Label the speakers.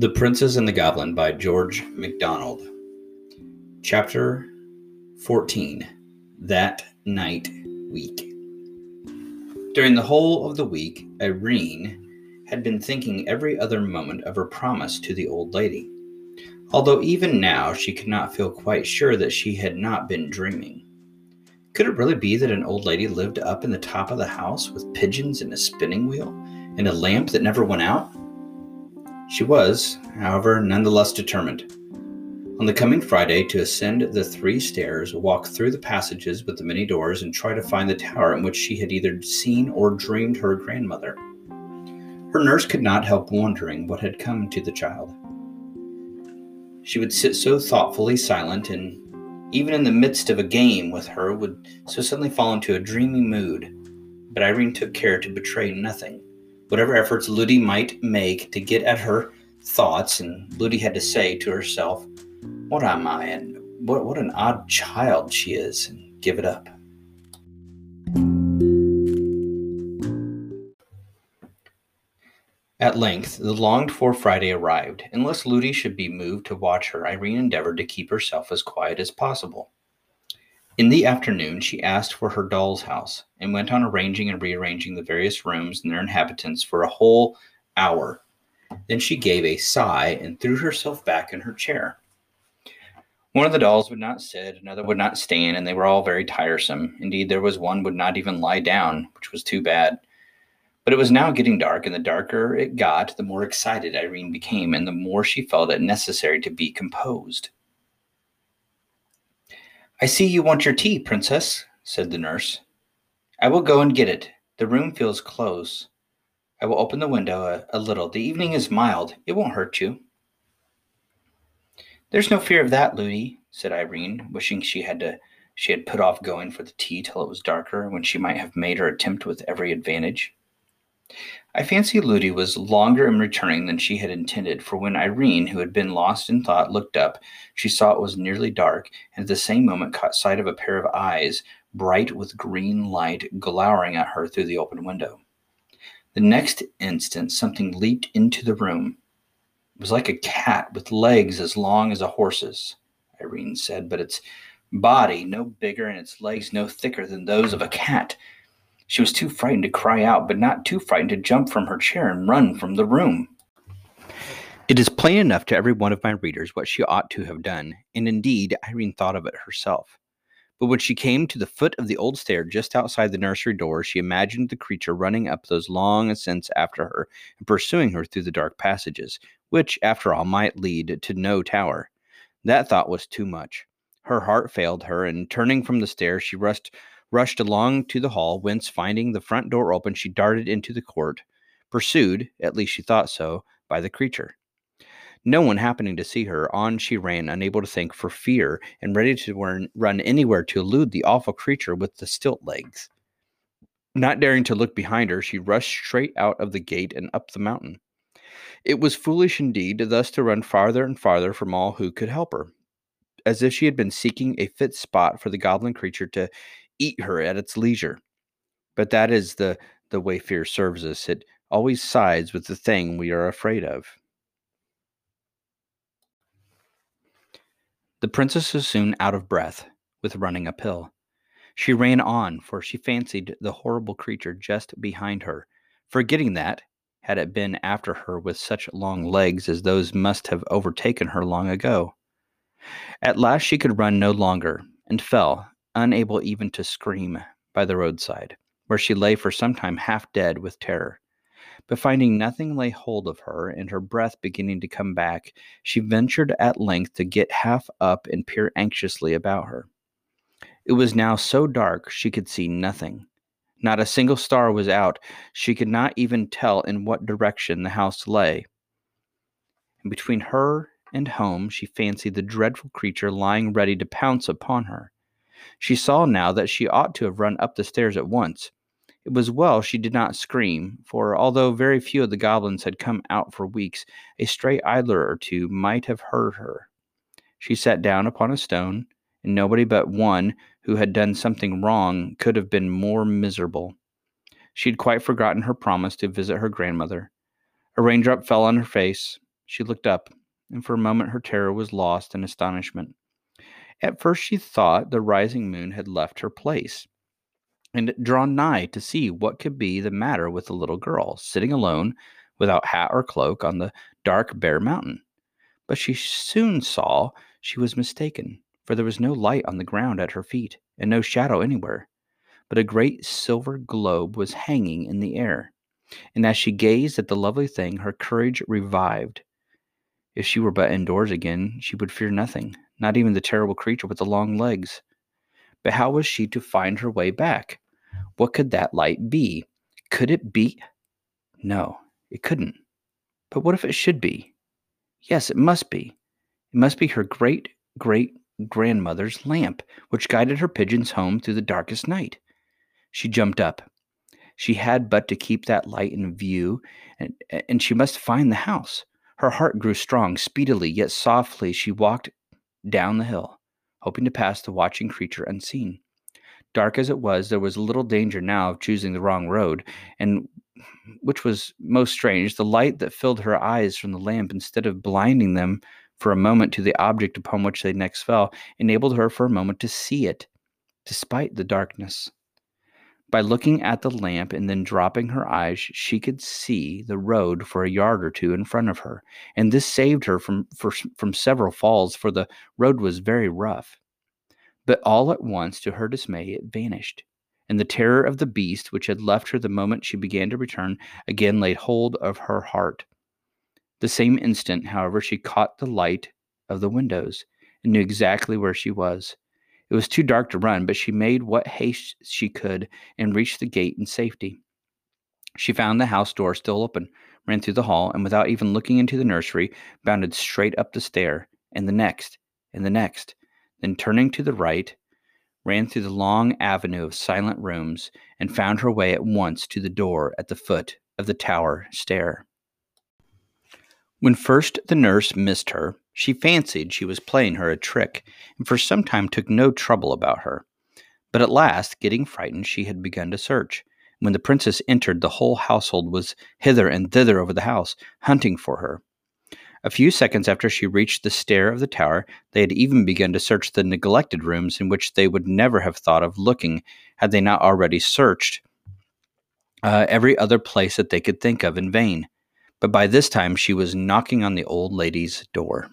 Speaker 1: The Princess and the Goblin by George MacDonald. Chapter 14 That Night Week. During the whole of the week, Irene had been thinking every other moment of her promise to the old lady, although even now she could not feel quite sure that she had not been dreaming. Could it really be that an old lady lived up in the top of the house with pigeons and a spinning wheel and a lamp that never went out? She was, however, none the less determined. On the coming Friday, to ascend the three stairs, walk through the passages with the many doors, and try to find the tower in which she had either seen or dreamed her grandmother. Her nurse could not help wondering what had come to the child. She would sit so thoughtfully silent, and even in the midst of a game with her, would so suddenly fall into a dreamy mood. But Irene took care to betray nothing whatever efforts Lootie might make to get at her thoughts, and Lootie had to say to herself, What am I? And what, what an odd child she is, and give it up. At length, the longed for Friday arrived. Unless Ludi should be moved to watch her, Irene endeavored to keep herself as quiet as possible. In the afternoon, she asked for her doll's house and went on arranging and rearranging the various rooms and their inhabitants for a whole hour. Then she gave a sigh and threw herself back in her chair. One of the dolls would not sit, another would not stand, and they were all very tiresome. Indeed, there was one would not even lie down, which was too bad. But it was now getting dark, and the darker it got, the more excited Irene became, and the more she felt it necessary to be composed. I see you want your tea, princess, said the nurse. I will go and get it. The room feels close. I will open the window a, a little. The evening is mild. It won't hurt you. There's no fear of that, Lootie, said Irene, wishing she had to she had put off going for the tea till it was darker, when she might have made her attempt with every advantage. I fancy Lootie was longer in returning than she had intended, for when Irene, who had been lost in thought, looked up, she saw it was nearly dark, and at the same moment caught sight of a pair of eyes, bright with green light, glowering at her through the open window. The next instant, something leaped into the room. It was like a cat with legs as long as a horse's, Irene said, but its body no bigger and its legs no thicker than those of a cat. She was too frightened to cry out, but not too frightened to jump from her chair and run from the room. It is plain enough to every one of my readers what she ought to have done, and indeed Irene thought of it herself. But when she came to the foot of the old stair just outside the nursery door, she imagined the creature running up those long ascents after her and pursuing her through the dark passages, which, after all, might lead to no tower. That thought was too much. Her heart failed her, and turning from the stair, she rushed rushed along to the hall, whence, finding the front door open, she darted into the court, pursued, at least she thought so, by the creature. No one happening to see her, on she ran, unable to think for fear, and ready to run anywhere to elude the awful creature with the stilt legs. Not daring to look behind her, she rushed straight out of the gate and up the mountain. It was foolish indeed thus to run farther and farther from all who could help her, as if she had been seeking a fit spot for the goblin creature to eat her at its leisure. But that is the, the way fear serves us. It always sides with the thing we are afraid of. The princess was soon out of breath with running uphill. She ran on, for she fancied the horrible creature just behind her, forgetting that, had it been after her with such long legs as those must have overtaken her long ago. At last she could run no longer, and fell, unable even to scream, by the roadside, where she lay for some time half dead with terror. But finding nothing lay hold of her, and her breath beginning to come back, she ventured at length to get half up and peer anxiously about her. It was now so dark she could see nothing. Not a single star was out. She could not even tell in what direction the house lay. And between her and home, she fancied the dreadful creature lying ready to pounce upon her. She saw now that she ought to have run up the stairs at once. It was well she did not scream, for although very few of the goblins had come out for weeks, a stray idler or two might have heard her. She sat down upon a stone, and nobody but one who had done something wrong could have been more miserable. She had quite forgotten her promise to visit her grandmother. A raindrop fell on her face. She looked up, and for a moment her terror was lost in astonishment. At first she thought the rising moon had left her place and drawn nigh to see what could be the matter with the little girl, sitting alone, without hat or cloak, on the dark, bare mountain. But she soon saw she was mistaken, for there was no light on the ground at her feet, and no shadow anywhere, but a great silver globe was hanging in the air. And as she gazed at the lovely thing, her courage revived. If she were but indoors again, she would fear nothing, not even the terrible creature with the long legs. But how was she to find her way back? What could that light be? Could it be? No, it couldn't. But what if it should be? Yes, it must be. It must be her great great grandmother's lamp, which guided her pigeons home through the darkest night. She jumped up. She had but to keep that light in view, and, and she must find the house. Her heart grew strong. Speedily, yet softly, she walked down the hill hoping to pass the watching creature unseen. Dark as it was, there was little danger now of choosing the wrong road, and which was most strange, the light that filled her eyes from the lamp, instead of blinding them for a moment to the object upon which they next fell, enabled her for a moment to see it, despite the darkness. By looking at the lamp and then dropping her eyes, she could see the road for a yard or two in front of her, and this saved her from, for, from several falls, for the road was very rough. But all at once, to her dismay, it vanished, and the terror of the beast, which had left her the moment she began to return, again laid hold of her heart. The same instant, however, she caught the light of the windows and knew exactly where she was. It was too dark to run, but she made what haste she could and reached the gate in safety. She found the house door still open, ran through the hall, and without even looking into the nursery, bounded straight up the stair, and the next, and the next. Then turning to the right, ran through the long avenue of silent rooms, and found her way at once to the door at the foot of the tower stair. When first the nurse missed her, she fancied she was playing her a trick, and for some time took no trouble about her. But at last, getting frightened, she had begun to search. When the princess entered, the whole household was hither and thither over the house, hunting for her. A few seconds after she reached the stair of the tower, they had even begun to search the neglected rooms in which they would never have thought of looking had they not already searched uh, every other place that they could think of in vain but by this time she was knocking on the old lady's door.